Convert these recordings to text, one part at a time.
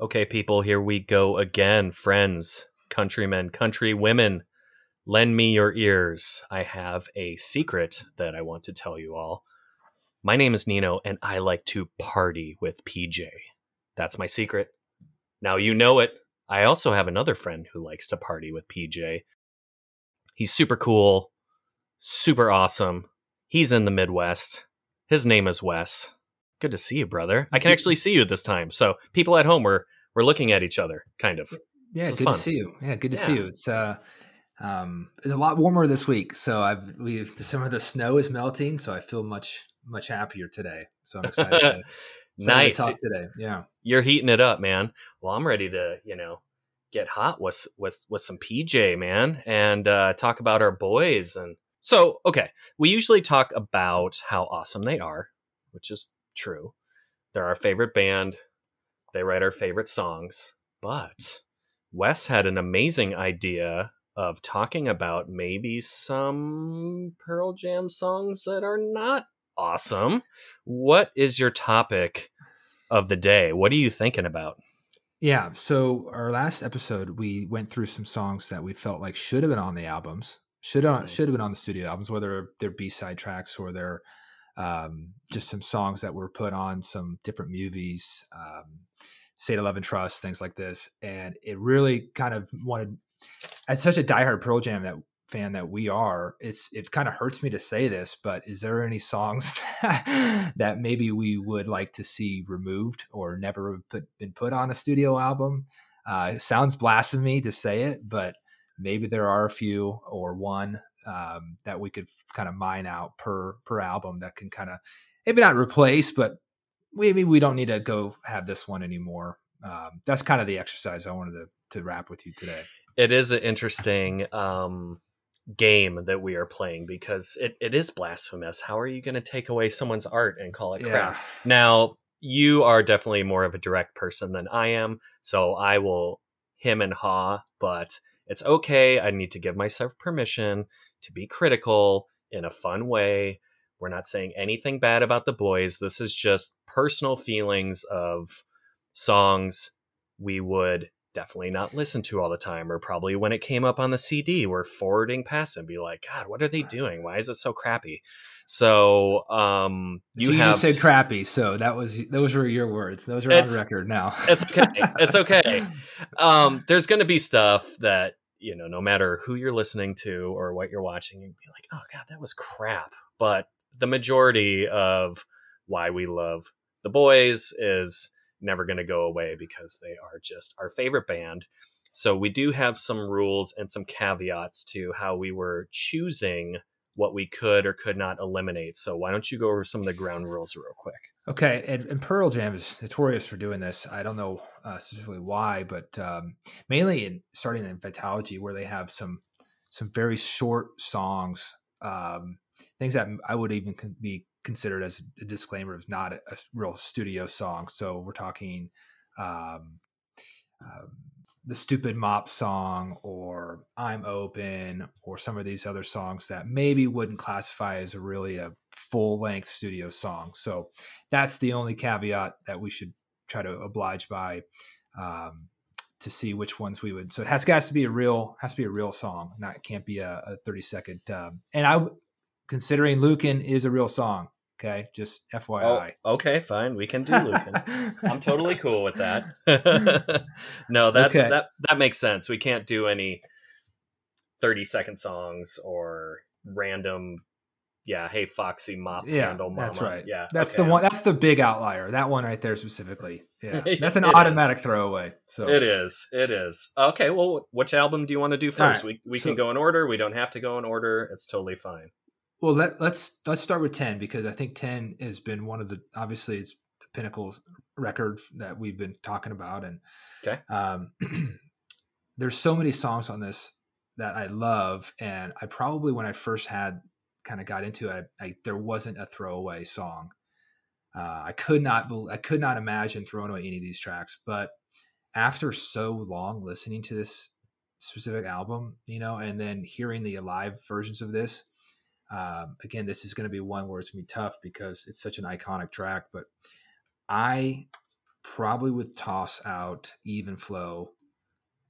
Okay, people, here we go again. Friends, countrymen, country women, lend me your ears. I have a secret that I want to tell you all. My name is Nino, and I like to party with PJ. That's my secret. Now you know it. I also have another friend who likes to party with PJ. He's super cool, super awesome. He's in the Midwest. His name is Wes. Good to see you, brother. I can actually see you this time. So people at home we're we're looking at each other, kind of. Yeah, good fun. to see you. Yeah, good to Yeah. see you. It's uh um it's a lot warmer this week. So I've we've some of the snow is melting, so I feel much much happier today. So I'm excited to, excited to Nice. talk today. Yeah. You're heating it up, man. Well, I'm ready to, you know, get hot with with with some PJ, man, and uh, talk about our boys. And so, okay, we usually talk about how awesome they are, which is true. They're our favorite band. They write our favorite songs. But Wes had an amazing idea of talking about maybe some Pearl Jam songs that are not awesome. What is your topic of the day? What are you thinking about? Yeah. So our last episode we went through some songs that we felt like should have been on the albums. Should have Mhm. should have been on the studio albums, whether they're B side tracks or they're um, just some songs that were put on some different movies, um, State of Love and Trust, things like this. And it really kind of wanted, as such a diehard Pearl Jam that fan that we are, it's it kind of hurts me to say this, but is there any songs that maybe we would like to see removed or never put, been put on a studio album? Uh, it sounds blasphemy to say it, but maybe there are a few or one um, that we could kind of mine out per per album that can kind of maybe not replace, but maybe we don't need to go have this one anymore. Um, that's kind of the exercise I wanted to to wrap with you today. It is an interesting um, game that we are playing because it, it is blasphemous. How are you going to take away someone's art and call it crap? Now, you are definitely more of a direct person than I am, so I will him and haw, but it's okay. I need to give myself permission to be critical in a fun way. We're not saying anything bad about the boys. This is just personal feelings of songs we would definitely not listen to all the time, or probably when it came up on the CD, we're forwarding past and be like, God, what are they doing? Why is it so crappy? So, um, You, so you have just said crappy, so that was those were your words. Those are on record now. it's okay. It's okay. um, there's going to be stuff that you know, no matter who you're listening to or what you're watching, you'd be like, "Oh God, that was crap." But the majority of why we love the boys is never going to go away because they are just our favorite band. So we do have some rules and some caveats to how we were choosing what we could or could not eliminate. So why don't you go over some of the ground rules real quick? Okay, and, and Pearl Jam is notorious for doing this. I don't know uh, specifically why, but um, mainly in starting in Vitalogy, where they have some some very short songs, um, things that I would even be considered as a disclaimer is not a, a real studio song. So we're talking um, um, the stupid mop song or i'm open or some of these other songs that maybe wouldn't classify as really a full length studio song. So that's the only caveat that we should try to oblige by um, to see which ones we would so it has got to be a real has to be a real song not can't be a, a 30 second um, and i considering Lukin is a real song okay just fyi Oh, okay, fine. We can do Lukin. I'm totally cool with that. no, that Okay. that that makes sense. We can't do any 30 second songs or random yeah, hey Foxy Mop Yeah, Handle Mama. that's right. Yeah. That's okay. the one. That's the big outlier. That one right there specifically. Yeah, that's an is. automatic throwaway. So It is. It is. Okay, well which album do you want to do first? right, we we so- can go in order. We don't have to go in order. It's totally fine. Well, let, let's let's start with ten because I think ten has been one of the obviously it's the pinnacle record that we've been talking about, and Okay. um, there's so many songs on this that I love, and I probably when I first had kind of got into it, I, I, there wasn't a throwaway song. Uh, I could not I could not imagine throwing away any of these tracks, but after so long listening to this specific album, you know, and then hearing the live versions of this, um, again, this is going to be one where it's going to be tough because it's such an iconic track. But I probably would toss out even flow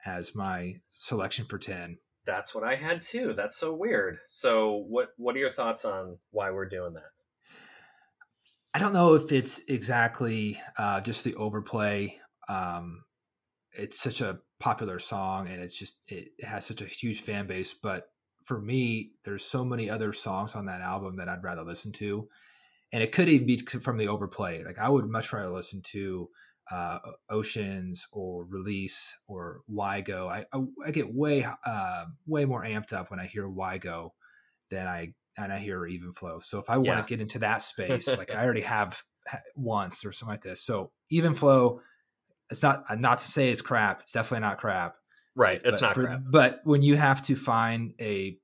as my selection for 10 that's what i had too. That's so weird. So what what are your thoughts on why we're doing that? I don't know if it's exactly uh, just the overplay. Um, it's such a popular song and it's just it has such a huge fan base but for me there's so many other songs on that album that i'd rather listen to and it could even be from the overplay like i would much rather listen to uh, oceans or release or Why Go. I, I, I get way uh, way more amped up when I hear Why Go than I and I hear even flow. So if I want to get into that space, like I already have once or something like this. So even flow, it's not not to say it's crap. It's definitely not crap. Right, it's, it's not for, crap. But when you have to find a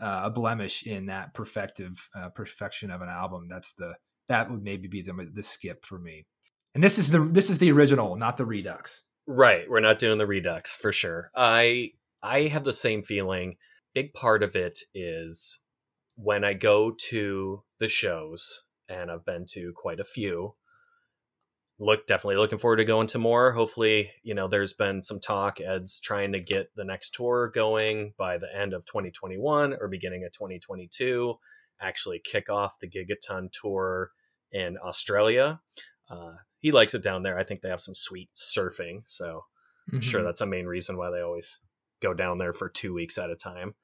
uh, a blemish in that perfective uh, perfection of an album, that's the that would maybe be the the skip for me. And this is the this is the original, not the Redux. Right. We're not doing the Redux for sure. I I have the same feeling. Big part of it is when I go to the shows, and I've been to quite a few. Look, definitely looking forward to going to more. Hopefully, you know, there's been some talk. Ed's trying to get the next tour going by the end of 2021 or beginning of 2022. Actually, kick off the Gigaton tour in Australia. Uh, he likes it down there. I think they have some sweet surfing, so mm-hmm. I'm sure mm-hmm. that's a main reason why they always go down there for two weeks at a time.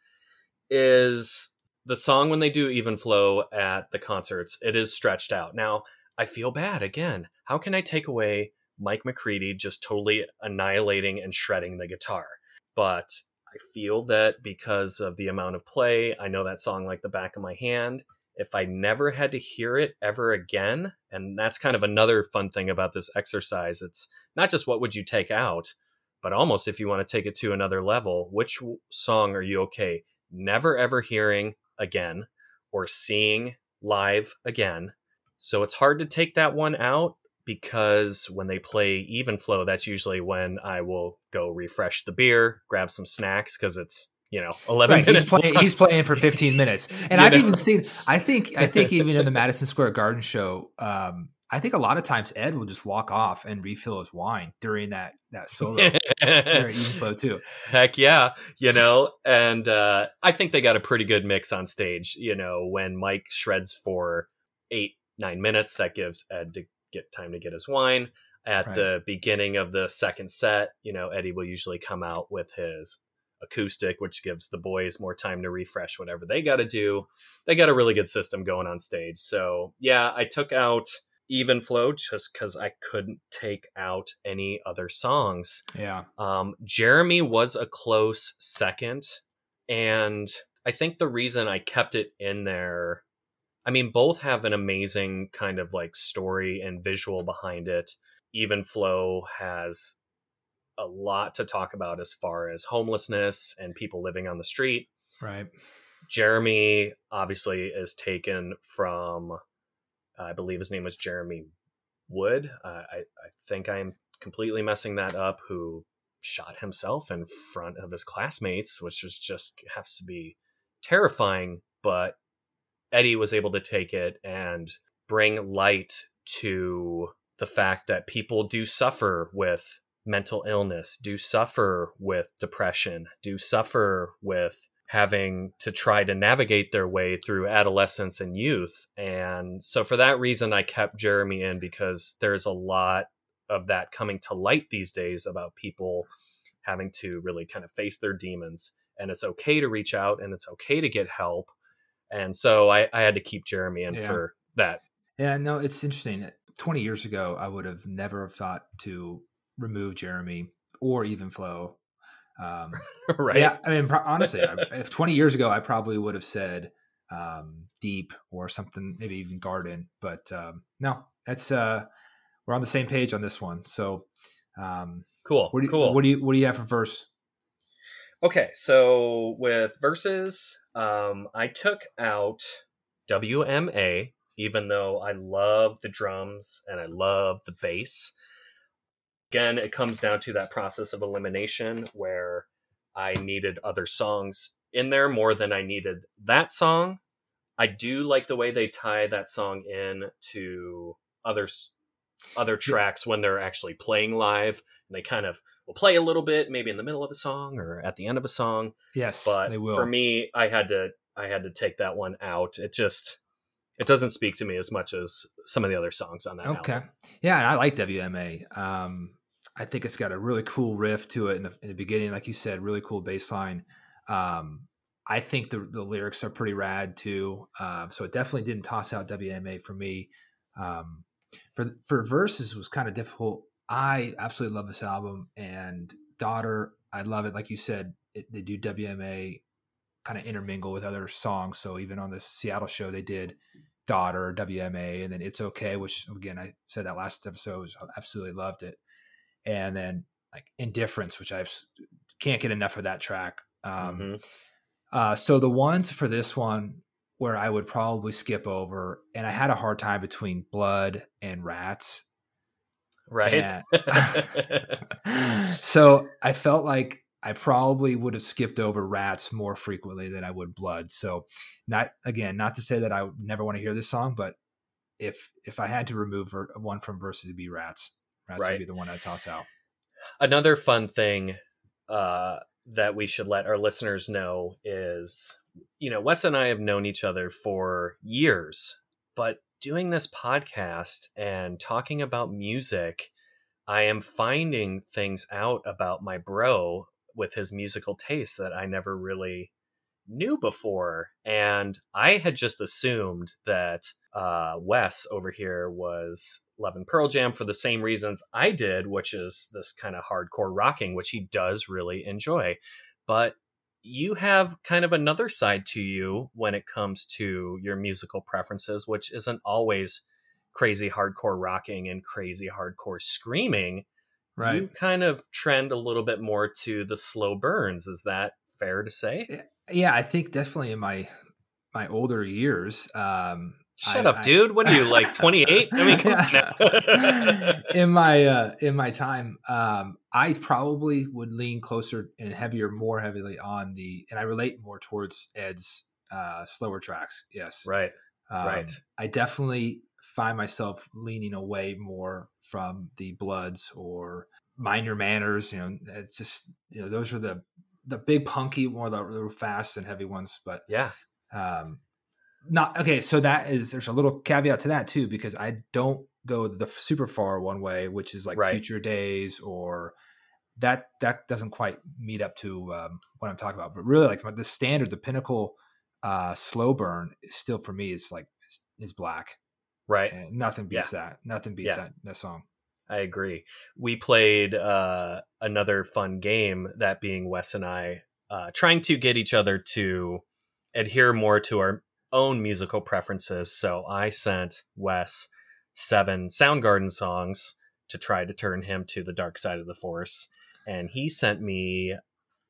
Is the song when they do even flow at the concerts? It is stretched out. Now I feel bad again. How can I take away Mike McCready just totally annihilating and shredding the guitar? But I feel that because of the amount of play, I know that song like the back of my hand if I never had to hear it ever again, and that's kind of another fun thing about this exercise, it's not just what would you take out, but almost if you want to take it to another level, which song are you okay never ever hearing again or seeing live again? So it's hard to take that one out because when they play even flow, that's usually when I will go refresh the beer, grab some snacks because it's you know 11 right, minutes he's playing, he's playing, for 15 minutes. And i've know? even seen i think i think even in the madison square garden show um, i think a lot of times ed will just walk off and refill his wine during that that solo even flow too. Heck yeah you know and uh, i think they got a pretty good mix on stage you know when mike shreds for eight nine minutes that gives ed to get time to get his wine at right. the beginning of the second set you know eddie will usually come out with his acoustic, which gives the boys more time to refresh whatever they got to do. They got a really good system going on stage. So, yeah, I took out Even Flow just because I couldn't take out any other songs. Yeah. Um, Jeremy was a close second. And I think the reason I kept it in there, I mean, both have an amazing kind of like story and visual behind it. Even Flow has a lot to talk about as far as homelessness and people living on the street. Right. Jeremy obviously is taken from, I believe his name was Jeremy Wood. Uh, I, I think I'm completely messing that up, who shot himself in front of his classmates, which was just has to be terrifying. But Eddie was able to take it and bring light to the fact that people do suffer with mental illness, do suffer with depression, do suffer with having to try to navigate their way through adolescence and youth. And so for that reason, I kept Jeremy in because there's a lot of that coming to light these days about people having to really kind of face their demons. And it's okay to reach out and it's okay to get help. And so I, I had to keep Jeremy in yeah. for that. Yeah, no, it's interesting. 20 years ago, I would have never have thought to remove Jeremy or even Flow. Um, right. Yeah. I mean, pro- honestly, if 20 years ago, I probably would have said um, Deep or something, maybe even Garden. But um, no, that's uh, we're on the same page on this one. So um, cool. What do you, cool. What do you What do you have for verse? Okay, so with verses, um, I took out WMA, even though I love the drums and I love the bass again, it comes down to that process of elimination where I needed other songs in there more than I needed that song. I do like the way they tie that song in to other other tracks when they're actually playing live and they kind of will play a little bit maybe in the middle of a song or at the end of a song Yes, but they will. for me i had to i had to take that one out it just it doesn't speak to me as much as some of the other songs on that Okay. album. Yeah, and I like WMA. Um, I think it's got a really cool riff to it in the, in the beginning, like you said, really cool bass line. Um, I think the the lyrics are pretty rad too. Um, so it definitely didn't toss out WMA for me. Um, for for verses was kind of difficult. I absolutely love this album and daughter. I love it. Like you said, it, they do WMA kind of intermingle with other songs. So even on the Seattle show, they did daughter WMA, and then it's okay, which again I said that last episode, I absolutely loved it. And then like indifference, which I can't get enough of that track. Um, mm-hmm. uh, so the ones for this one where I would probably skip over, and I had a hard time between blood and rats. Right. so I felt like I probably would have skipped over rats more frequently than I would blood. So not again, not to say that I never want to hear this song, but if if I had to remove one from verses, it'd be rats. Rats right. would be the one I'd toss out. Another fun thing uh, that we should let our listeners know is, you know, Wes and I have known each other for years, but doing this podcast and talking about music, I am finding things out about my bro with his musical taste that I never really knew before. And I had just assumed that uh, Wes over here was loving Pearl Jam for the same reasons I did, which is this kind of hardcore rocking, which he does really enjoy. But you have kind of another side to you when it comes to your musical preferences, which isn't always crazy hardcore rocking and crazy hardcore screaming. Right. You kind of trend a little bit more to the slow burns. Is that fair to say? Yeah, I think definitely in my my older years. Um, Shut I, up, I, dude. What are you like 28? I mean, in my uh, in my time, um, I probably would lean closer and heavier, more heavily on the, and I relate more towards Ed's uh, slower tracks. Yes, right, um, right. I definitely find myself leaning away more from the Bloods or Mind Your Manners. You know, it's just you know those are the the big punky, more the, the fast and heavy ones. But yeah, um, not okay. So that is there's a little caveat to that too because I don't go the super far one way, which is like right. Future Days or that that doesn't quite meet up to um, what I'm talking about. But really, like the standard, the pinnacle uh, slow burn still for me is like is, is black. Right. And nothing beats yeah. that. Nothing beats yeah. that that song. I agree. We played uh, another fun game, that being Wes and I uh, trying to get each other to adhere more to our own musical preferences. So I sent Wes seven Soundgarden songs to try to turn him to the dark side of the Force, and he sent me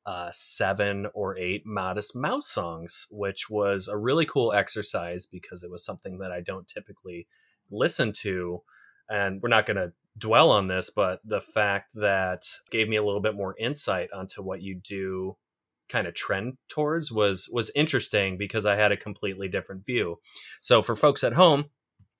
uh, seven or eight Modest Mouse songs, which was a really cool exercise because it was something that I don't typically listen to. And we're not going to dwell on this, but the fact that gave me a little bit more insight onto what you do kind of trend towards was was interesting because I had a completely different view. So for folks at home,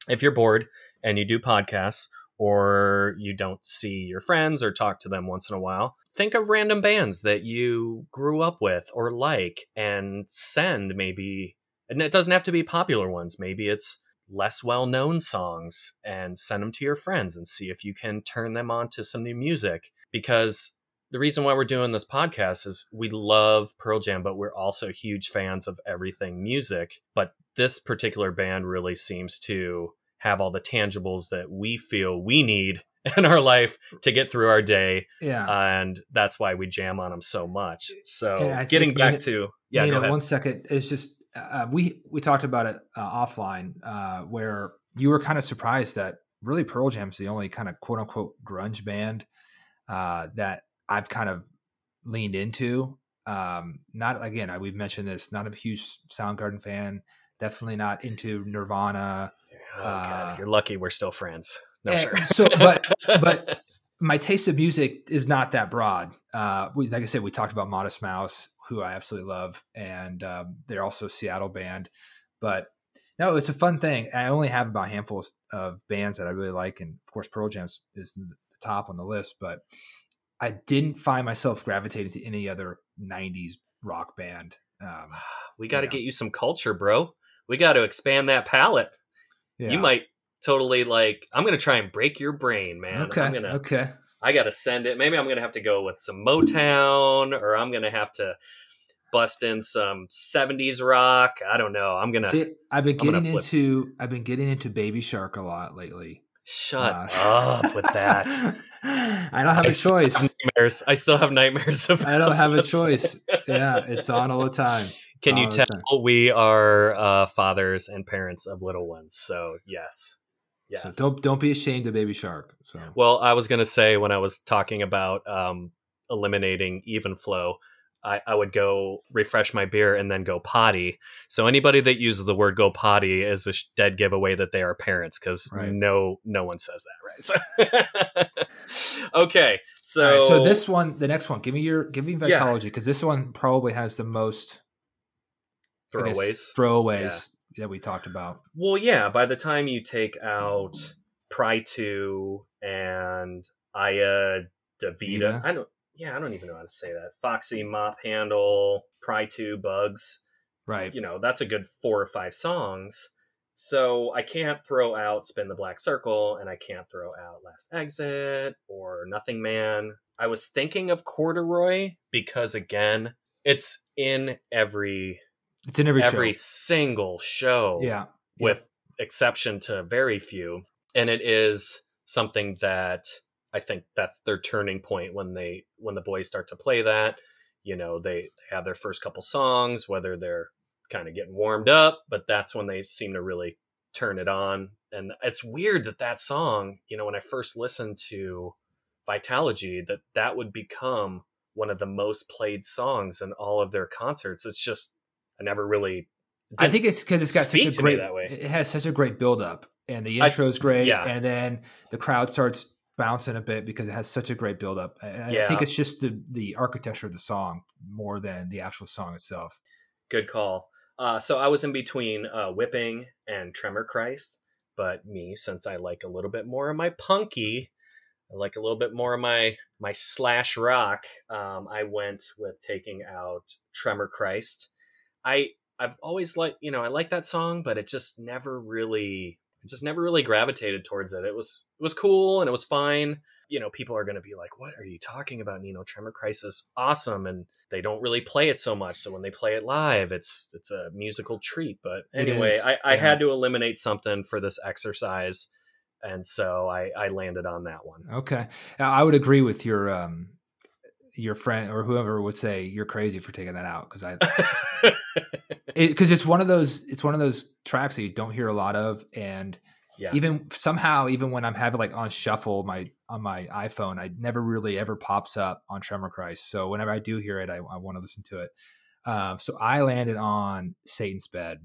if you're bored and you do podcasts or you don't see your friends or talk to them once in a while, think of random bands that you grew up with or like and send maybe and it doesn't have to be popular ones. Maybe it's less well-known songs and send them to your friends and see if you can turn them on to some new music because the reason why we're doing this podcast is we love Pearl Jam, but we're also huge fans of everything music. But this particular band really seems to have all the tangibles that we feel we need in our life to get through our day. Yeah. And that's why we jam on them so much. So getting back to, yeah, Nino, one second. It's just, uh, we, we talked about it uh, offline uh, where you were kind of surprised that really Pearl Jam's the only kind of quote unquote grunge band uh, that I've kind of leaned into. Um, not again, I, we've mentioned this. Not a huge Soundgarden fan. Definitely not into Nirvana. Oh, God, uh, you're lucky we're still friends. No, sure. so, but but my taste of music is not that broad. Uh, we, like I said, we talked about Modest Mouse, who I absolutely love, and um, they're also Seattle band. But no, it's a fun thing. I only have about a handful of bands that I really like, and of course, Pearl Jam is the top on the list. But I didn't find myself gravitating to any other '90s rock band. Um, we got to get you some culture, bro. We got to expand that palette. Yeah. You might totally like. I'm gonna try and break your brain, man. Okay. I'm gonna, okay. I got to send it. Maybe I'm gonna have to go with some Motown, or I'm gonna have to bust in some 70s rock. I don't know. I'm gonna. See, I've been getting into. I've been getting into Baby Shark a lot lately. Shut uh, up with that. I don't have I a choice. Have nightmares. I still have nightmares. I don't have a choice. Yeah, it's on all the time. Can you tell we are uh, fathers and parents of little ones? So yes, yes. So don't don't be ashamed of Baby Shark. So well, I was gonna say when I was talking about um, eliminating even flow, I, I would go refresh my beer and then go potty. So anybody that uses the word "go potty" is a dead giveaway that they are parents because right. no no one says that, right? So okay, so right, so this one, the next one, give me your give me vitalogy because yeah. this one probably has the most throwaways throwaways yeah. that we talked about. Well, yeah. By the time you take out Pry Two and Aya Davida, I don't yeah, I don't even know how to say that. Foxy, Mop Handle, Pry 2, Bugs. Right. You know, that's a good four or five songs. So I can't throw out Spin the Black Circle and I can't throw out Last Exit or Nothing Man. I was thinking of Corduroy because again, it's in every it's in every every show. single show. Yeah. With yeah. exception to very few. And it is something that I think that's their turning point when they when the boys start to play that. You know, they, they have their first couple songs, whether they're kind of getting warmed up, but that's when they seem to really turn it on. And it's weird that that song, you know, when I first listened to Vitalogy, that that would become one of the most played songs in all of their concerts. It's just I never really. I think it's because it's got such a great. It has such a great build up, and the intro is great, yeah. and then the crowd starts bouncing a bit because it has such a great build up. I, yeah. I think it's just the the architecture of the song more than the actual song itself. Good call. Uh, so I was in between uh, Whipping and Tremor Christ, but me, since I like a little bit more of my punky, I like a little bit more of my my slash rock. Um, I went with taking out Tremor Christ. I I've always liked you know I like that song, but it just never really just never really gravitated towards it. It was it was cool and it was fine. You know, people are going to be like, "What are you talking about?" Nino Tremor Christ is, awesome, and they don't really play it so much. So when they play it live, it's it's a musical treat. But anyway, I, I yeah. had to eliminate something for this exercise, and so I, I landed on that one. Okay, I would agree with your um your friend or whoever would say you're crazy for taking that out because I because it, it's one of those it's one of those tracks that you don't hear a lot of and yeah. even somehow even when i'm having like on shuffle my on my iphone i never really ever pops up on tremor christ so whenever i do hear it i, I want to listen to it um, so i landed on satan's bed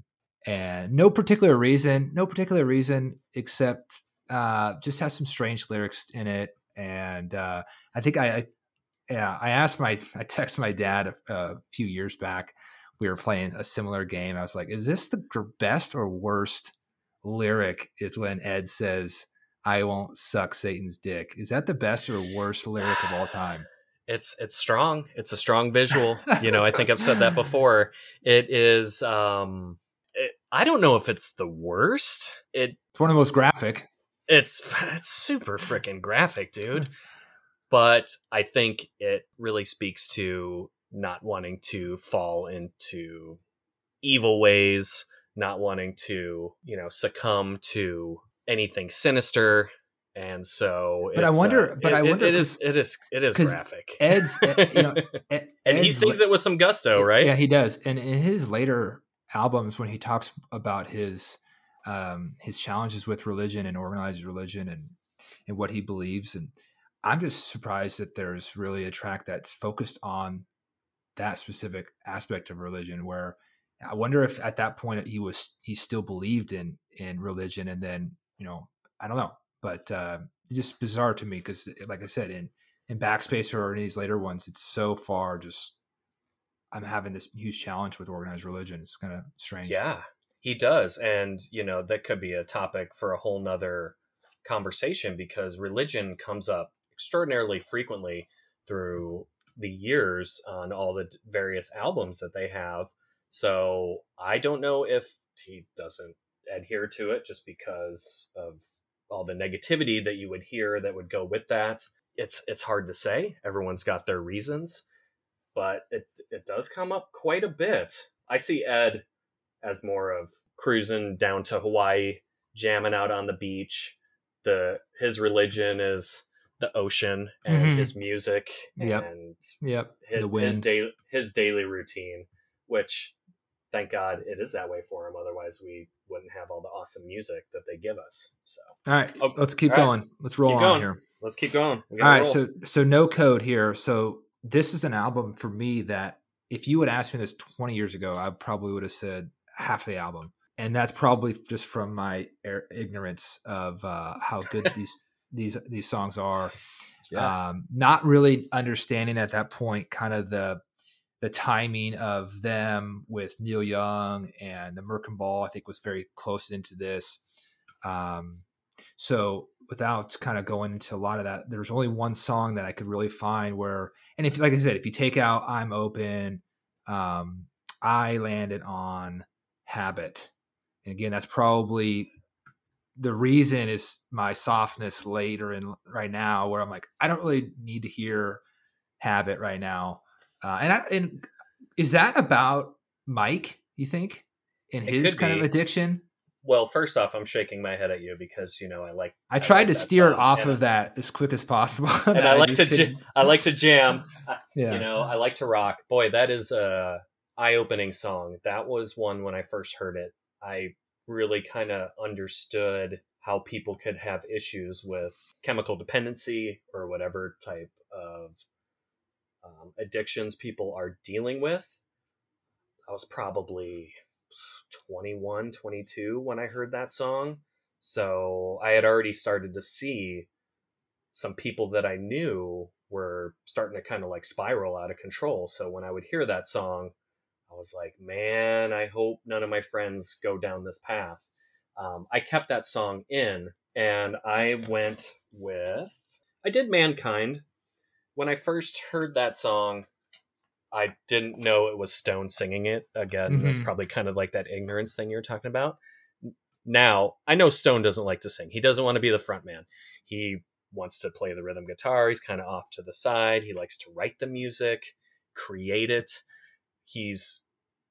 and no particular reason no particular reason except uh, just has some strange lyrics in it and uh, i think I, I yeah i asked my i texted my dad a, a few years back we were playing a similar game. I was like, is this the best or worst lyric? Is when Ed says, I won't suck Satan's dick. Is that the best or worst lyric of all time? It's it's strong. It's a strong visual. you know, I think I've said that before. It is um it, I don't know if it's the worst. It, it's one of the most graphic. It's it's super freaking graphic, dude. But I think it really speaks to not wanting to fall into evil ways, not wanting to, you know, succumb to anything sinister. And so, but I wonder, uh, but it, I wonder, it is, it is, it is graphic. Ed's, you know, Ed, and he sings it with some gusto, right? Yeah, he does. And in his later albums, when he talks about his, um, his challenges with religion and organized religion and, and what he believes. And I'm just surprised that there's really a track that's focused on that specific aspect of religion where I wonder if at that point he was he still believed in in religion and then you know I don't know but uh, just bizarre to me because like I said in in backspace or in these later ones it's so far just I'm having this huge challenge with organized religion. It's kind of strange. Yeah He does, and you know that could be a topic for a whole nother conversation because religion comes up extraordinarily frequently through the years on all the various albums that they have. So I don't know if he doesn't adhere to it just because of all the negativity that you would hear that would go with that. It's it's hard to say. Everyone's got their reasons, but it it does come up quite a bit. I see Ed as more of cruising down to Hawaii, jamming out on the beach. The his religion is the ocean and mm-hmm. his music yep. and yep. his, the wind. his daily his daily routine, which thank God it is that way for him. Otherwise, we wouldn't have all the awesome music that they give us. So, all right, oh, let's keep going. Right. Let's roll keep on going. here. Let's keep going. All right, roll. so so no code here. So this is an album for me that if you had asked me this 20 years ago, I probably would have said half the album. And that's probably just from my ignorance of uh, how good these these these songs are. Yeah. Um, not really understanding at that point kind of the the timing of them with Neil Young and the Merkin Ball, I think was very close into this. Um, so without kind of going into a lot of that, there's only one song that I could really find where, and if, like I said, if you take out I'm Open, um, I landed on Habit. And again, that's probably the reason is my softness later in right now where I'm like, I don't really need to hear Habit right now. Uh, and I, and is that about Mike? You think in it his kind be. of addiction? Well, first off, I'm shaking my head at you because you know I like. I, I tried like to steer it off of that as quick as possible, and I, I like to j- I like to jam. yeah. You know, I like to rock. Boy, that is a eye-opening song. That was one when I first heard it. I really kind of understood how people could have issues with chemical dependency or whatever type of um, addictions people are dealing with. I was probably 21, 22 when I heard that song. So I had already started to see some people that I knew were starting to kind of like spiral out of control. So when I would hear that song, I was like, man, I hope none of my friends go down this path. Um, I kept that song in and I went with, I did Mankind when I first heard that song, I didn't know it was Stone singing it. Again, mm-hmm. that's probably kind of like that ignorance thing you're talking about. Now, I know Stone doesn't like to sing. He doesn't want to be the front man. He wants to play the rhythm guitar. He's kind of off to the side. He likes to write the music, create it. He's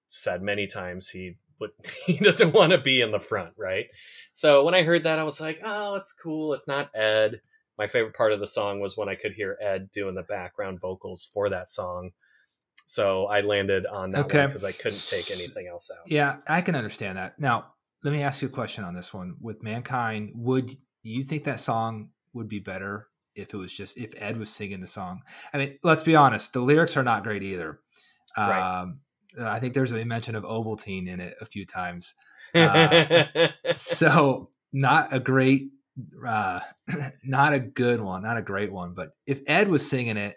said many times he would he doesn't want to be in the front, right? So when I heard that, I was like, oh, it's cool. It's not Ed my favorite part of the song was when I could hear Ed doing the background vocals for that song. So I landed on that okay. one because I couldn't take anything else out. Yeah, I can understand that. Now, let me ask you a question on this one. With Mankind, would you think that song would be better if it was just if Ed was singing the song? I mean, let's be honest, the lyrics are not great either. Right. Um, I think there's a mention of Ovaltine in it a few times. Uh, so not a great uh, not a good one, not a great one. But if Ed was singing it,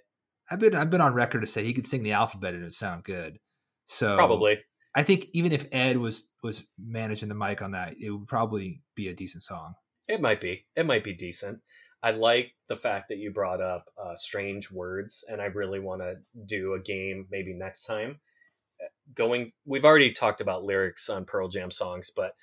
I've been I've been on record to say he could sing the alphabet and it would sound good. So probably, I think even if Ed was was managing the mic on that, it would probably be a decent song. It might be. It might be decent. I like the fact that you brought up uh, strange words, and I really want to do a game maybe next time. Uh, going, we've already talked about lyrics on Pearl Jam songs, but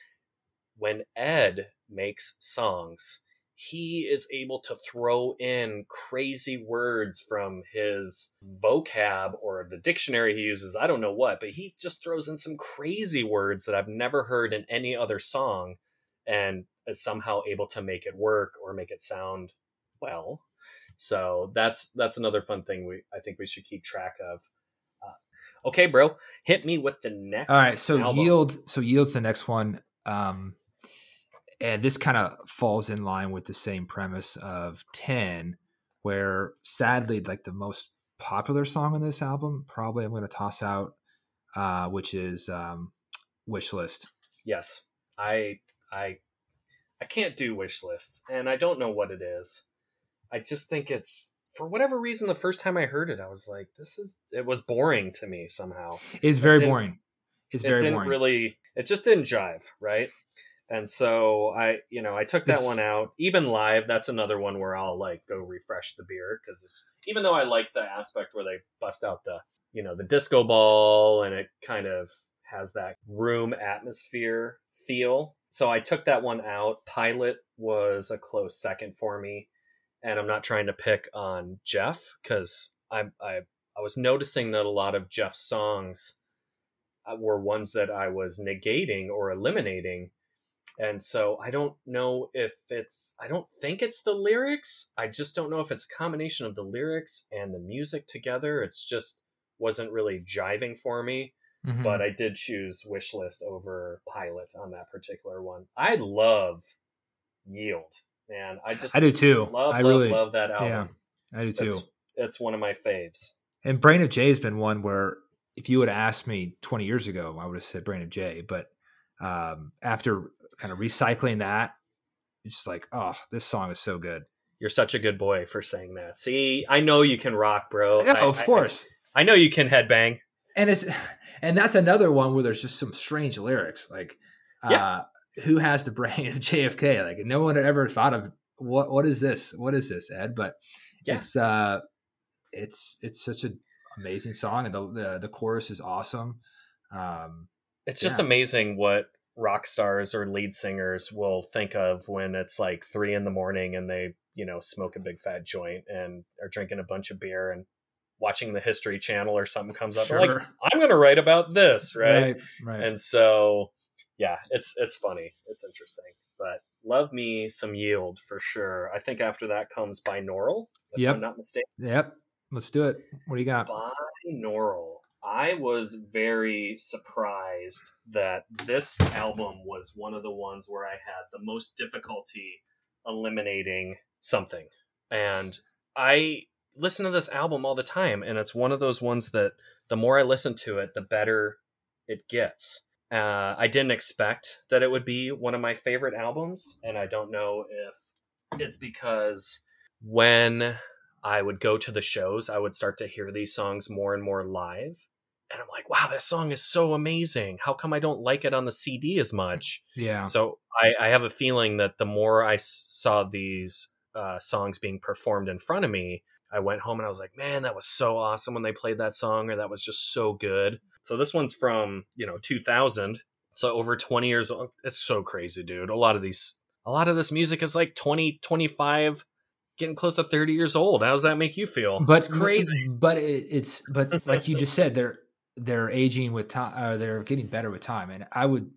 when Ed makes songs, he is able to throw in crazy words from his vocab or the dictionary he uses. I don't know what, but he just throws in some crazy words that I've never heard in any other song and is somehow able to make it work or make it sound well. So that's that's another fun thing we I think we should keep track of. Uh, okay, bro, hit me with the next. All right, so album. yield. So yield's the next one. Um, and this kind of falls in line with the same premise of 10 where sadly like the most popular song on this album probably i'm going to toss out uh, which is um, wish list yes i i i can't do wish lists, and i don't know what it is i just think it's for whatever reason the first time i heard it i was like this is it was boring to me somehow it's very boring it's very it didn't boring. really it just didn't jive, right? And so I, you know, I took that This- one out. Even live, that's another one where I'll like go refresh the beer because even though I like the aspect where they bust out the, you know, the disco ball and it kind of has that room atmosphere feel. So I took that one out. Pilot was a close second for me, and I'm not trying to pick on Jeff because I I I was noticing that a lot of Jeff's songs uh, were ones that I was negating or eliminating. And so I don't know if it's, I don't think it's the lyrics. I just don't know if it's a combination of the lyrics and the music together. It's just wasn't really jiving for me. Mhm. But I did choose Wishlist over Pilot on that particular one. I love Yield, man. I just I do too. love, I love, really, love that album. I do too. It's, it's one of my faves. And Brain of J. has been one where if you would have asked me 20 years ago, I would have said Brain of Jay. But um, after kind of recycling that, it's just like, oh, this song is so good. You're such a good boy for saying that. See, I know you can rock, bro. Yeah, I- of I- course. I, know you can headbang. and it's and that's another one where there's just some strange lyrics. Like, uh, who has the brain of JFK? Like, no one had ever thought of what what is this? What is this, Ed? But Yeah. it's uh, it's it's such an amazing song, and the the, the chorus is awesome. Um, It's just Yeah. amazing what rock stars or lead singers will think of when it's like three in the morning and they, you know, smoke a big fat joint and are drinking a bunch of beer and watching the History Channel or something comes up. Sure. Like, I'm going to write about this, right? right, right. And so, yeah, it's it's funny. It's interesting. But love me some yield for sure. I think after that comes binaural, if Yep. I'm not mistaken. Yep. Let's do it. What do you got? binaural. I was very surprised that this album was one of the ones where I had the most difficulty eliminating something. And I listen to this album all the time, and it's one of those ones that the more I listen to it, the better it gets. Uh, I didn't expect that it would be one of my favorite albums, and I don't know if it's because when I would go to the shows, I would start to hear these songs more and more live. And I'm like, wow, this song is so amazing. How come I don't like it on the CD as much? Yeah. So I, I have a feeling that the more I s- saw these uh, songs being performed in front of me, I went home and I was like, man, that was so awesome when they played that song, or that was just so good. So this one's from, you know, 2000. So over 20 years old. It's so crazy, dude. A lot of these, a lot of this music is like 20, 25, getting close to 30 years old. How does that make you feel? but it's crazy. But it, it's but like you just said, they're they're aging with time. Uh, they're getting better with time, and I would,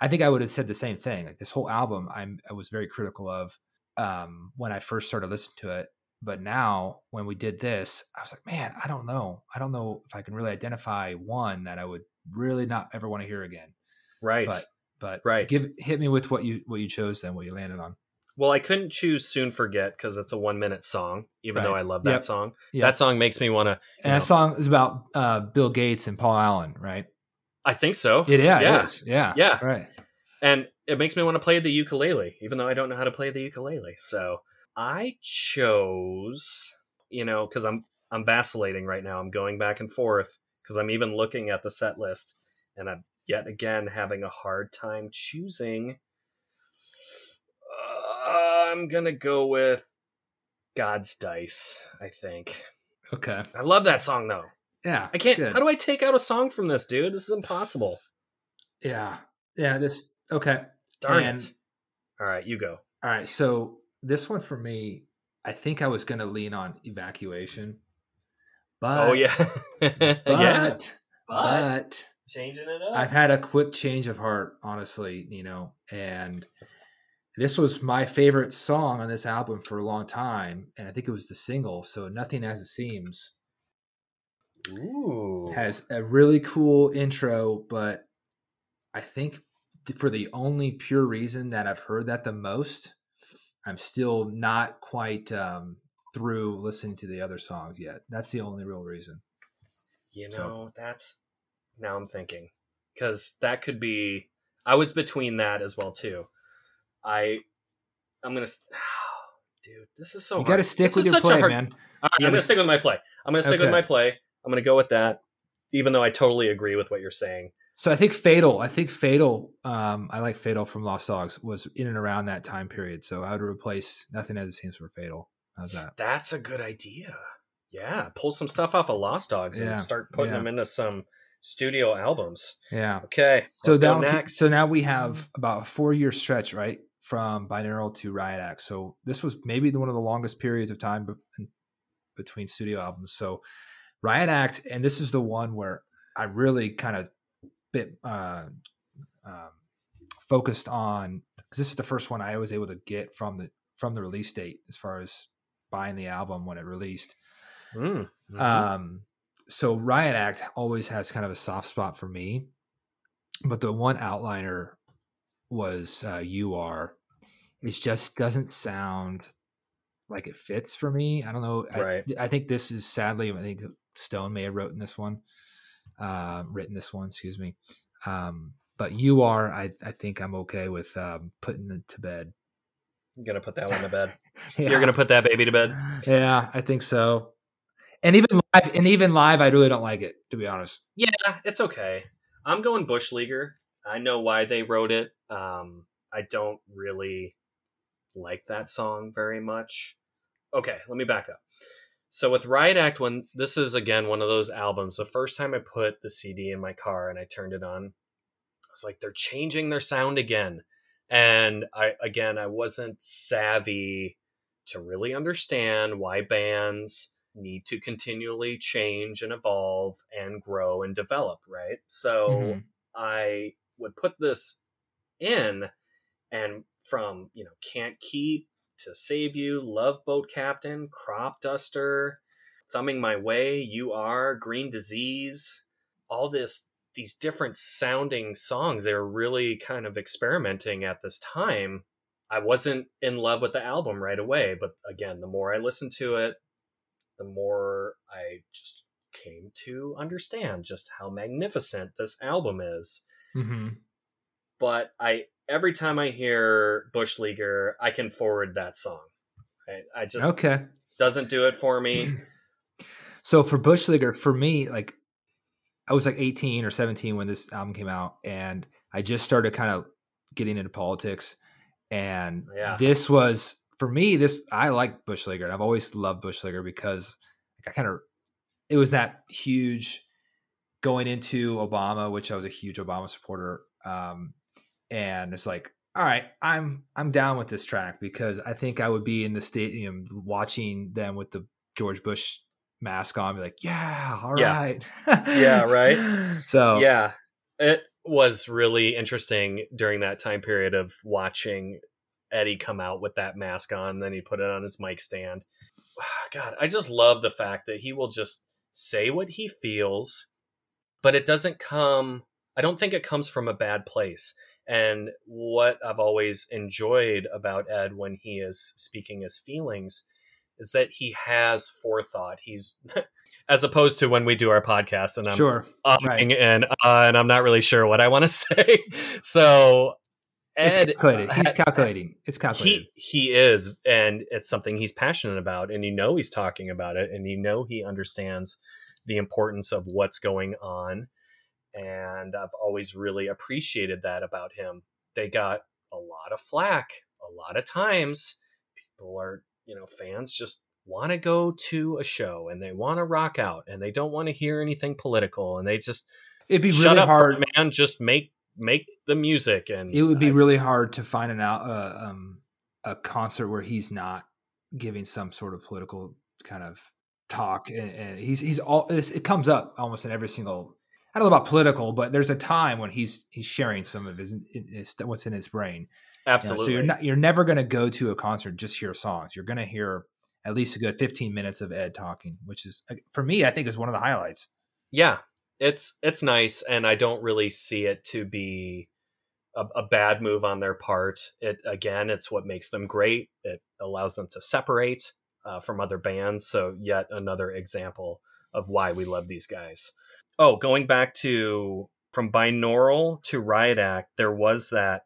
I think I would have said the same thing. Like this whole album, I'm I was very critical of um, when I first started listening to it. But now, when we did this, I was like, man, I don't know. I don't know if I can really identify one that I would really not ever want to hear again. Right. But but Right. give hit me with what you what you chose then, what you landed on. Well, I couldn't choose "Soon Forget" because it's a one-minute song. Even though I love that Yep. song, Yeah. that song makes me want to. And that song is about uh, Bill Gates and Paul Allen, right? I think so. It, yeah, Yeah. it is. Yeah, Yeah. right. and it makes me want to play the ukulele, even though I don't know how to play the ukulele. So I chose, you know, because I'm I'm vacillating right now. I'm going back and forth because I'm even looking at the set list, and I'm yet again having a hard time choosing. Uh, I'm gonna go with God's Dice. I think Okay. I love that song though. Yeah, I can't. good. How do I take out a song from this, dude? This is impossible. Yeah, yeah. This okay. Darn And- it! All right, you go. All right. So this one for me, I think I was going to lean on evacuation, but oh yeah, but, yeah. but But changing it up. I've had a quick change of heart, honestly. You know, and this was my favorite song on this album for a long time, and I think it was the single. So nothing as it seems Ooh. has a really cool intro, but I think for the only pure reason that I've heard that the most, I'm still not quite um, through listening to the other songs yet. That's the only real reason. You know, So- that's now I'm thinking because that could be. I was between that as well too. I, I'm gonna, dude. This is so. you got to stick This with your play, hard- man. Right, I'm gonna stick with my play. I'm gonna stick with my play. I'm gonna go with that, even though I totally agree with what you're saying. So I think Fatal, I think Fatal, um, I like Fatal from Lost Dogs was in and around that time period. So I would replace Nothing as it seems for Fatal. How's that? That's a good idea. Yeah, pull some stuff off of Lost Dogs and start putting yeah. them into some studio albums. Yeah. Okay, So now, next. so now we have about a four year stretch, right, from binaural to Riot Act. So this was maybe one of the longest periods of time between studio albums. So Riot Act, and this is the one where I really kind of bit uh, um, focused on because this is the first one I was able to get from the from the release date as far as buying the album when it released. Mm, mhm. Um, so Riot Act always has kind of a soft spot for me, but the one outliner was uh, "You Are." It just doesn't sound like it fits for me. I don't know. Right. I, I think this is sadly. I think Stone may have written this one, uh, written this one. Excuse me. Um, but "You Are," I I think I'm okay with um, putting it to bed. I'm gonna put that one to bed. Yeah. You're gonna put that baby to bed. Yeah, I think so. And even live, and even live, I really don't like it to be honest. Yeah, it's okay. I'm going Bush Leaguer. I know why they wrote it. Um, I don't really like that song very much. Okay, let me back up. So with Riot Act, when this is again one of those albums, the first time I put the CD in my car and I turned it on, I was like, they're changing their sound again. And I again, I wasn't savvy to really understand why bands need to continually change and evolve and grow and develop, right? So Mhm. I would put this in and from, you know, Can't Keep to Save You, Love Boat Captain, Crop Duster, Thumbing My Way, You Are, Green Disease, all this these different sounding songs they were really kind of experimenting at this time. I wasn't in love with the album right away, but again, the more I listened to it, the more I just came to understand just how magnificent this album is. Mhm. But I every time I hear Bush Leaguer, I can forward that song. Right? I just Okay. doesn't do it for me. So for Bush Leaguer, for me, like I was like 18 or 17 when this album came out, and I just started kind of getting into politics. And Yeah. this was for me, this I like Bush Leaguer. and I've always loved Bush Leaguer because like, I kind of it was that huge going into Obama, which I was a huge Obama supporter. Um, and it's like, all right, I'm I'm down with this track because I think I would be in the stadium watching them with the George Bush mask on, be like, yeah, all Yeah. right, Yeah, right. So Yeah. It was really interesting during that time period of watching Eddie come out with that mask on, then he put it on his mic stand. God, I just love the fact that he will just say what he feels, but it doesn't come, I don't think it comes from a bad place. And what I've always enjoyed about Ed when he is speaking his feelings is that he has forethought. He's, as opposed to when we do our podcast and I'm sure, Right. and uh, and I'm not really sure what I want to say. So Ed, it's calculated. uh, He's calculating. It's calculated. he he is, and it's something he's passionate about, and you know he's talking about it, and you know he understands the importance of what's going on, and I've always really appreciated that about him. They got a lot of flack a lot of times. People are, you know, fans just want to go to a show and they want to rock out and they don't want to hear anything political and they just It'd be shut really hard. for man. Just make make the music and it would be I- really hard to find an out uh, um, a concert where he's not giving some sort of political kind of talk, and, and he's he's all it comes up almost in every single. I don't know about political, but there's a time when he's he's sharing some of his, his what's in his brain. You know, absolutely. so you're not you're never going to go to a concert just hear songs. You're going to hear at least a good 15 minutes of Ed talking, which is for me, I think is one of the highlights. yeah, it's it's nice, and I don't really see it to be a, a bad move on their part. It again, it's what makes them great. It allows them to separate uh, from other bands. So yet another example of why we love these guys. Oh, going back to from binaural to Riot Act, there was that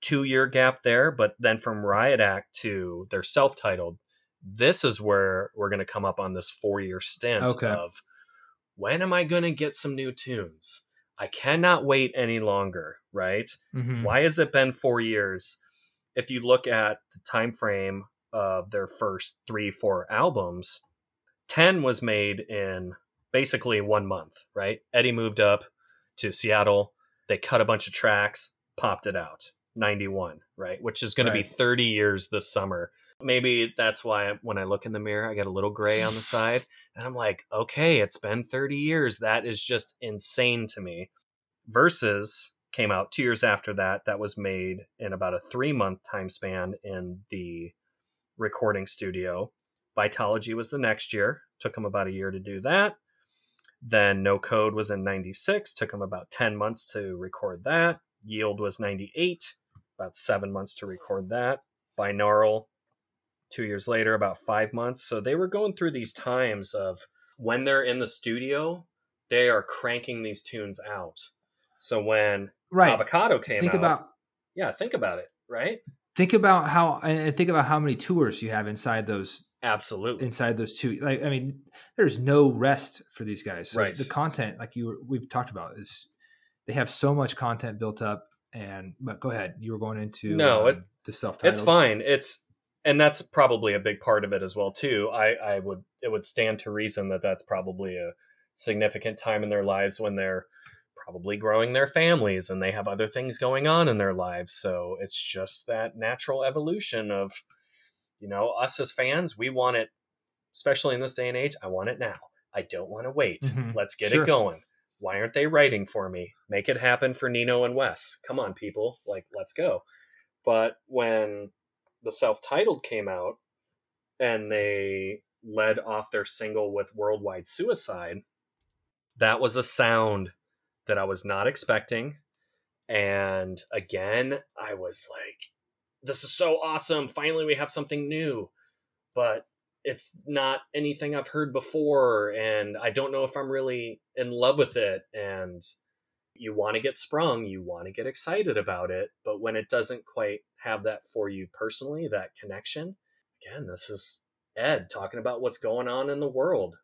two year gap there, but then from Riot Act to their self titled, this is where we're going to come up on this four year stint Okay. of when am I going to get some new tunes? I cannot wait any longer, right? Mhm. Why has it been 4 years? If you look at the time frame of their first 3 4 albums, 10 was made in basically 1 month, right? Eddie moved up to Seattle, they cut a bunch of tracks, popped it out. 91, right? Which is going to be 30 years this summer. Maybe that's why when I look in the mirror, I get a little gray on the side. And I'm like, okay, it's been 30 years. That is just insane to me. Versus came out two years after that. That was made in about a three month time span in the recording studio. Vitology was the next year. Took them about a year to do that. Then No Code was in 96. Took them about 10 months to record that. Yield was 98. About seven months to record that. Binaural, two years later, about five months. So they were going through these times of when they're in the studio, they are cranking these tunes out. So when Right. Avocado came Think out, about yeah, think about it, right? think about how and think about how many tours you have inside those Absolutely. inside those two. Like I mean, there's no rest for these guys. So Right. The content, like you were, we've talked about, is they have so much content built up. And but go ahead, you were going into No, um, it- the self. It's fine. It's and that's probably a big part of it as well too. I I would it would stand to reason that that's probably a significant time in their lives when they're probably growing their families and they have other things going on in their lives. So it's just that natural evolution of you know, us as fans, we want it especially in this day and age, I want it now. I don't want to wait. Mhm. Let's get Sure. it going. Why aren't they writing for me? Make it happen for Nino and Wes. Come on, people. Like, let's go. But when the self titled came out and they led off their single with Worldwide Suicide, that was a sound that I was not expecting. And again, I was like, this is so awesome. Finally, we have something new. But it's not anything I've heard before. And I don't know if I'm really in love with it. And you want to get sprung, you want to get excited about it. But when it doesn't quite have that for you personally, that connection, again, this is Ed talking about what's going on in the world.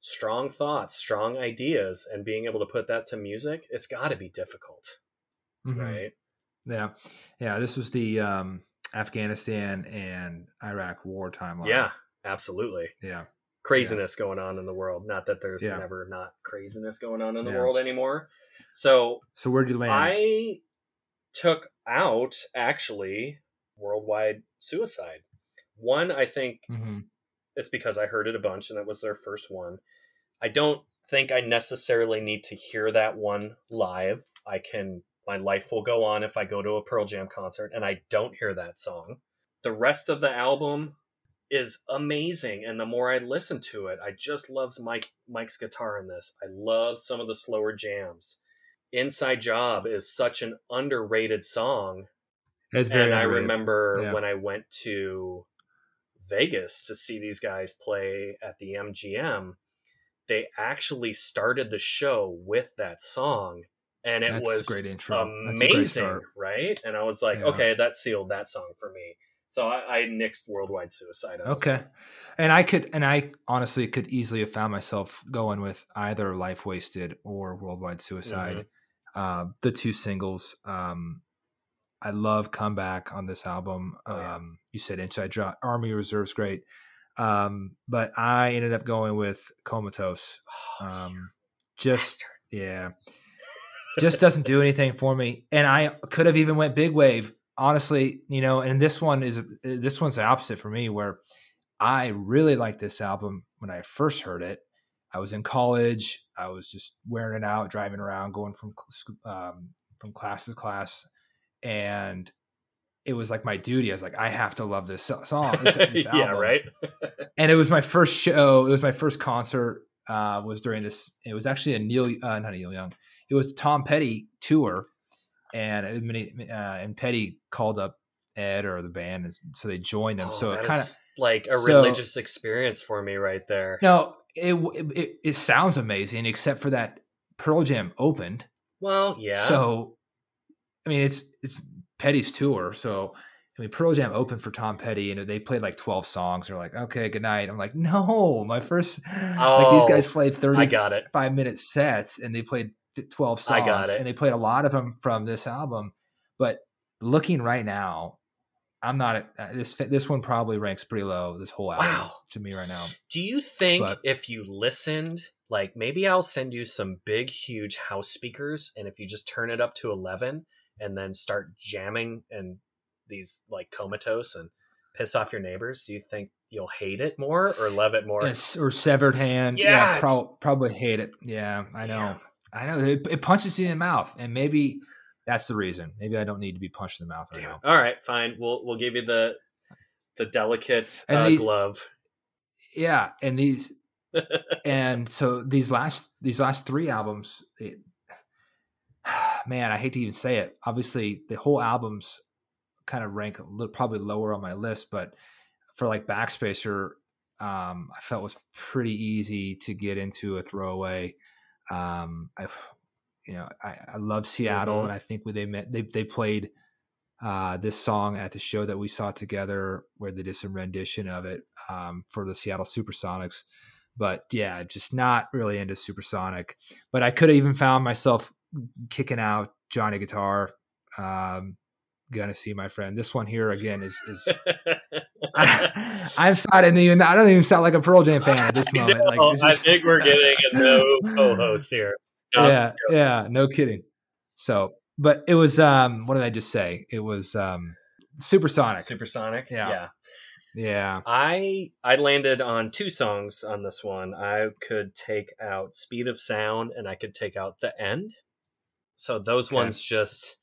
Strong thoughts, strong ideas, and being able to put that to music, it's got to be difficult, Mhm. right? Yeah, yeah. This was the um, Afghanistan and Iraq war timeline. Yeah, absolutely. yeah. Craziness going on in the world. Not that there's Yeah. never not craziness going on in the Yeah. world anymore. So So where did you land? I took out actually worldwide suicide. One, I think hmm it's because I heard it a bunch and it was their first one. I don't think I necessarily need to hear that one live. I can, my life will go on if I go to a Pearl Jam concert and I don't hear that song. The rest of the album is amazing. And the more I listen to it, I just loves Mike, Mike's guitar in this. I love some of the slower jams. Inside Job is such an underrated song It's very and I remember Yeah. when I went to Vegas to see these guys play at the MGM, they actually started the show with that song. And it That's was great intro. Amazing, right? And I was like, Yeah. okay, that sealed that song for me. So I, I nixed Worldwide Suicide. Okay. And I could, and I honestly could easily have found myself going with either Life Wasted or Worldwide Suicide. Mm-hmm. Uh, the two singles. Um, I love Comeback on this album. Oh, yeah. um, you said Inside Job, Army Reserve's great. Um, but I ended up going with Comatose. Oh, Um, just, yeah, just doesn't do anything for me. And I could have even went Big Wave honestly, you know, and this one is this one's the opposite for me, where I really liked this album when I first heard it. I was in college. I was just wearing it out, driving around, going from um, from class to class, and it was like my duty. I was like, I have to love this song. This, this yeah, right. And it was my first show. It was my first concert. Uh, was during this. It was actually a Neil, uh, not a Neil Young. It was Tom Petty tour, and uh, uh, and Petty called up Ed or the band, and so they joined them. Oh, so it kind of like a so- religious experience for me right there. no, it, it it sounds amazing, except for that Pearl Jam opened. Well, yeah. So, I mean, it's it's Petty's tour. So, I mean, Pearl Jam opened for Tom Petty, and they played like twelve songs. They're like, okay, good night. I'm like, no, my first like Oh, these guys played thirty. I got it. five minute sets, and they played 12 songs. I got it. And they played a lot of them from this album. But looking right now, I'm not uh, this. This one probably ranks pretty low. This whole album Wow. to me right now. Do you think But- if you listened, like maybe I'll send you some big, huge house speakers, and if you just turn it up to 11 and then start jamming and these like comatose and piss off your neighbors, do you think you'll hate it more or love it more? Yes, or severed hand. Yeah, Yeah, prob- probably hate it. Yeah, I know. Damn. I know. It, it punches you in the mouth, and maybe that's the reason. Maybe I don't need to be punched in the mouth right Damn now. All right, fine. We'll we'll give you the the delicate And uh, these- glove. Yeah, and these, and so these last these last three albums, it, man, I hate to even say it. Obviously, the whole albums kind of rank a little, probably lower on my list, but for like Backspacer, um, I felt was pretty easy to get into a throwaway. Um, I, you know, I, I love Seattle, Mhm. and I think when they met, they they played uh, this song at the show that we saw together, where they did some rendition of it um, for the Seattle Supersonics. But yeah, just not really into Supersonic. But I could have even found myself kicking out Johnny Guitar. Um, gonna see my friend. This one here again is is I, I'm sorry, I didn't even I don't even sound like a Pearl Jam fan at this moment. know, Like, this I think we're getting a no co-host here. No, yeah, yeah, no kidding. So, but it was um, what did I just say? It was um, Supersonic. Supersonic. Yeah. yeah. yeah, I I landed on two songs on this one. I could take out Speed of Sound and I could take out The End. So those Okay. ones just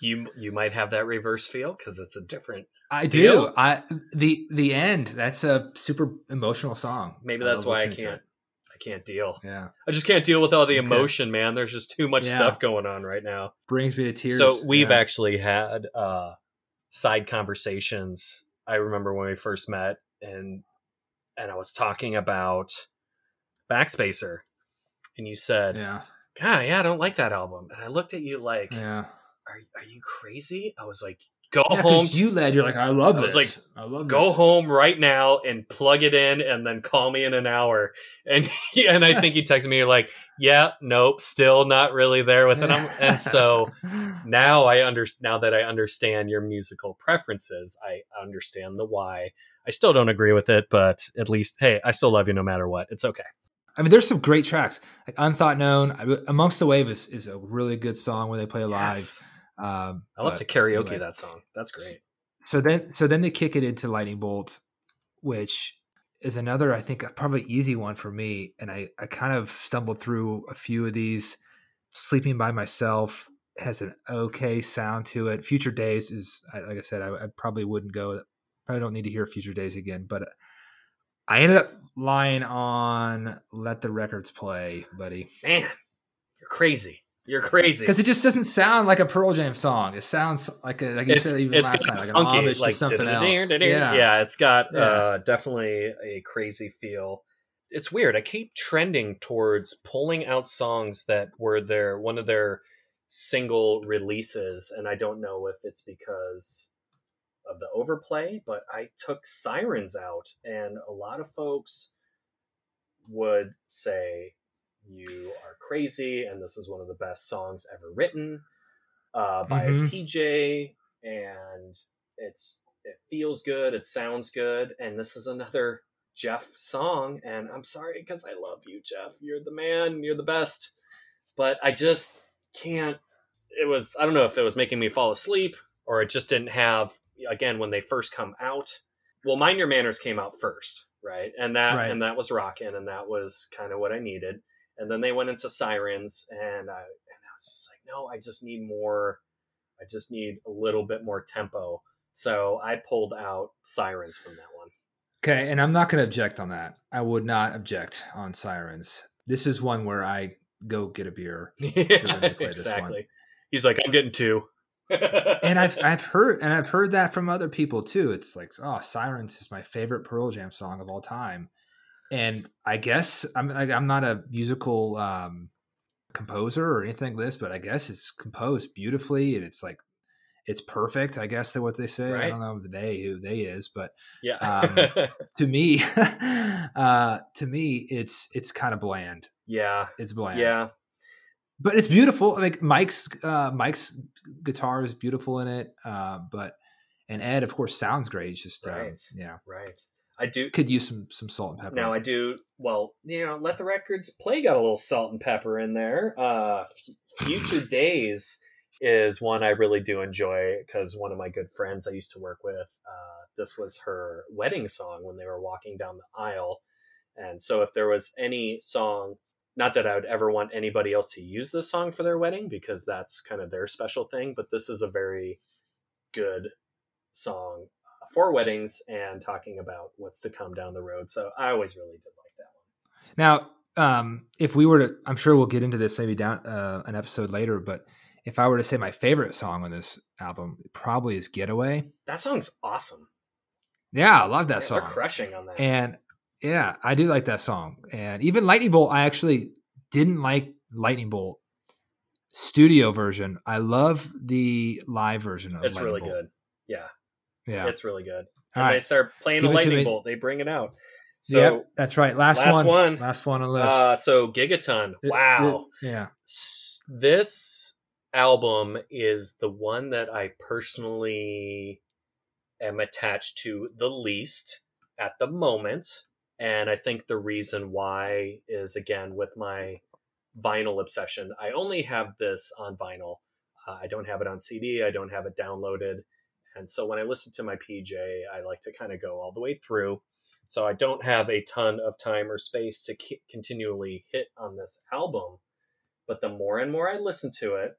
you you might have that reverse feel because it's a different. I Feel? do. I the the end. That's a super emotional song. Maybe that's why I can't I can't deal. Yeah, I just can't deal with all the Okay. emotion, man. There's just too much Yeah. stuff going on right now. brings me to tears. So we've yeah. actually had uh, side conversations. I remember when we first met, and and I was talking about Backspacer, and you said, yeah, "God, yeah, I don't like that album." And I looked at you like, yeah. "Are are you crazy?" I was like, "Go Yeah, home, you led. You're like, I love I this. was I love go this. home right now and plug it in, and then call me in an hour." And and I think you texted me like, "Yeah, nope, still not really there with it." And so now I under now that I understand your musical preferences, I understand the why. I still don't agree with it, but at least hey, I still love you no matter what. It's okay. I mean, there's some great tracks. Like Unthought Known, Amongst the Wave is, is a really good song where they play live. Yes. Um, I love to karaoke anyway. that song. That's great. So then, so then they kick it into Lightning Bolt, which is another, I think, probably easy one for me. And I, I kind of stumbled through a few of these. Sleeping by myself has an okay sound to it. Future Days is, like I said, I, I probably wouldn't go. Probably don't need to hear Future Days again, but I ended up lying on Let the Records Play, buddy, Man, you're crazy. You're crazy. because it just doesn't sound like a Pearl Jam song. It sounds like a, like you It's, said even last night, like an funky, homage like to something else. da-da-da. yeah. it's got Yeah. uh, definitely a crazy feel. It's weird. I keep trending towards pulling out songs that were their one of their single releases, and I don't know if it's because of the overplay, but I took Sirens out, and a lot of folks would say you are crazy, and this is one of the best songs ever written uh, by Mhm. PJ, and it's it feels good, it sounds good, and this is another Jeff song, and I'm sorry because I love you, Jeff. You're the man, you're the best, but I just can't. It was I don't know if it was making me fall asleep or it just didn't have again when they first come out. Well, Mind Your Manners came out first, right? And that Right. and that was rocking, and that was kind of what I needed. And then they went into Sirens, and I and I was just like, no, I just need more. I just need a little bit more tempo. So I pulled out Sirens from that one. Okay, and I'm not going to object on that. I would not object on Sirens. This is one where I go get a beer, Yeah, exactly. He's like, I'm getting two. and I've I've heard and I've heard that from other people too. It's like, oh, Sirens is my favorite Pearl Jam song of all time, and I guess I'm like, I'm not a musical um, composer or anything like this, but I guess it's composed beautifully and it's like it's perfect. I guess that's what they say. I don't know the day who they is, but yeah. Um, to me, uh, to me, it's it's kind of bland. yeah. It's bland. Yeah. but it's beautiful. Like Mike's uh, Mike's guitar is beautiful in it, uh, but and Ed, of course, sounds great. It's just uh, Right. yeah, Right. I do. could use some some salt and pepper. Now I do. Well, you know, let the records play. Got a little salt and pepper in there. Uh, Future Days is one I really do enjoy because one of my good friends I used to work with. Uh, this was her wedding song when they were walking down the aisle, and so if there was any song. Not that I would ever want anybody else to use this song for their wedding because that's kind of their special thing, but this is a very good song for weddings and talking about what's to come down the road. So I always really did like that one. Now, um, if we were to, I'm sure we'll get into this maybe down uh, an episode later, but if I were to say my favorite song on this album, it probably is "Getaway." That song's awesome. Yeah, I love that Yeah, song. They're crushing on that. And yeah, I do like that song. And even Lightning Bolt, I actually didn't like Lightning Bolt studio version. I love the live version of it's Lightning really Bolt. good. Yeah, Yeah. it's really good. All And they start playing Give the lightning bolt. They bring it out. So yep, that's right. Last, last one. one. Last one on the list. uh, so Gigaton. It- Wow. it- yeah. This album is the one that I personally am attached to the least at the moment. And I think the reason why is again with my vinyl obsession. I only have this on vinyl. Uh, I don't have it on CD. I don't have it downloaded. And so when I listen to my PJ, I like to kind of go all the way through. So I don't have a ton of time or space to ki- continually hit on this album. But the more and more I listen to it,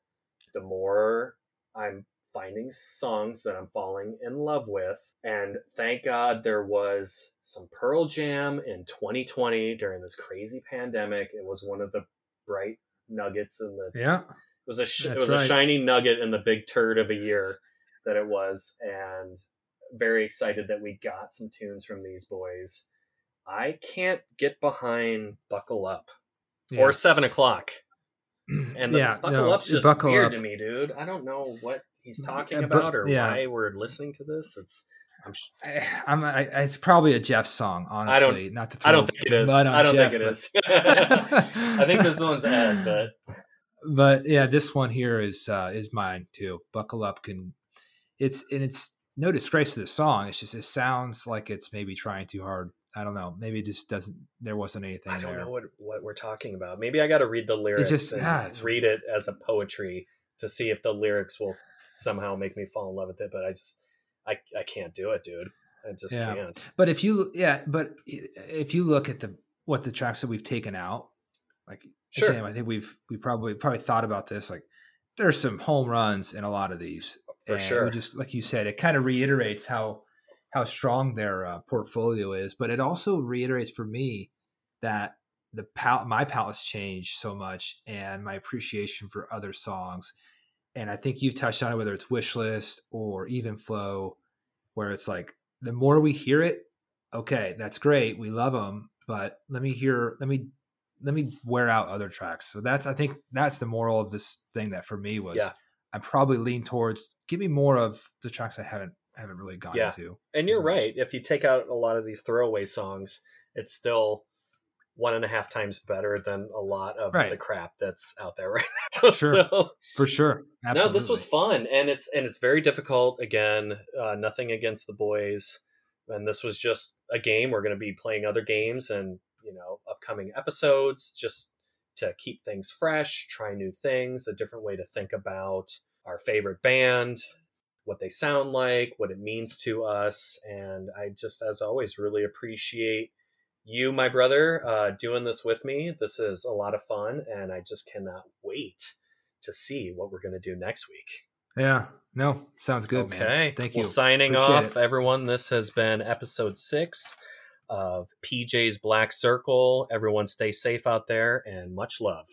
the more I'm finding songs that I'm falling in love with. And thank God there was some Pearl Jam in 2020 during this crazy pandemic. It was one of the bright nuggets in the Yeah. it was a sh- it was a shiny nugget in the big turd of a year that it was, and very excited that we got some tunes from these boys. I can't get behind "Buckle Up" yeah. or Seven O'clock, and the Yeah, "Buckle no, Up's just Buckle weird Up- to me, dude. I don't know what he's talking about or yeah. why we're listening to this. It's I'm sh- I, I'm, I, it's probably a Jeff song, honestly. don't- Not to I don't think it is. I don't Jeff, think it is. I think this one's Ed, but but yeah, this one here is uh, is mine too. Buckle up can it's and it's no disgrace to the song. It's just it sounds like it's maybe trying too hard. I don't know. Maybe it just doesn't. There wasn't anything I don't there. know what what we're talking about. Maybe I got to read the lyrics just- and yeah, read it as a poetry to see if the lyrics will somehow make me fall in love with it. But I just I I can't do it, dude. I just Yeah. can't. But if you yeah, but if you look at the what the tracks that we've taken out, like Sure. again, I think we've we probably probably thought about this. Like there's some home runs in a lot of these. For And sure. Just like you said, it kind of reiterates how how strong their uh, portfolio is, but it also reiterates for me that the pal- my palate's changed so much and my appreciation for other songs. And I think you've touched on it, whether it's Wish List or Even Flow, where it's like the more we hear it, okay, that's great, we love them, but let me hear, let me let me wear out other tracks. So that's I think that's the moral of this thing that for me was Yeah. I probably lean towards give me more of the tracks I haven't haven't really gotten Yeah. to. And you're much. right. If you take out a lot of these throwaway songs, it's still one and a half times better than a lot of Right. the crap that's out there right now. Sure. So For sure. no this was fun and it's and it's very difficult again uh, nothing against the boys and this was just a game we're going to be playing other games and you know upcoming episodes just to keep things fresh try new things a different way to think about our favorite band what they sound like what it means to us and i just as always really appreciate you my brother uh, doing this with me this is a lot of fun and i just cannot wait to see what we're going to do next week. Yeah. No, sounds good, okay. man. Thank you. Well, signing Appreciate off, it. everyone. This has been episode six of PJ's Black Circle. Everyone stay safe out there and much love.